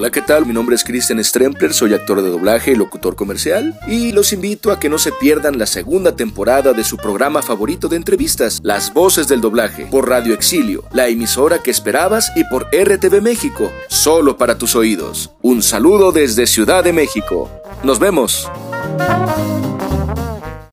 Hola, ¿qué tal? Mi nombre es Christian Strempler, soy actor de doblaje y locutor comercial y los invito a que no se pierdan la segunda temporada de su programa favorito de entrevistas, Las Voces del Doblaje, por Radio Exilio, la emisora que esperabas y por RTV México, solo para tus oídos. Un saludo desde Ciudad de México. Nos vemos.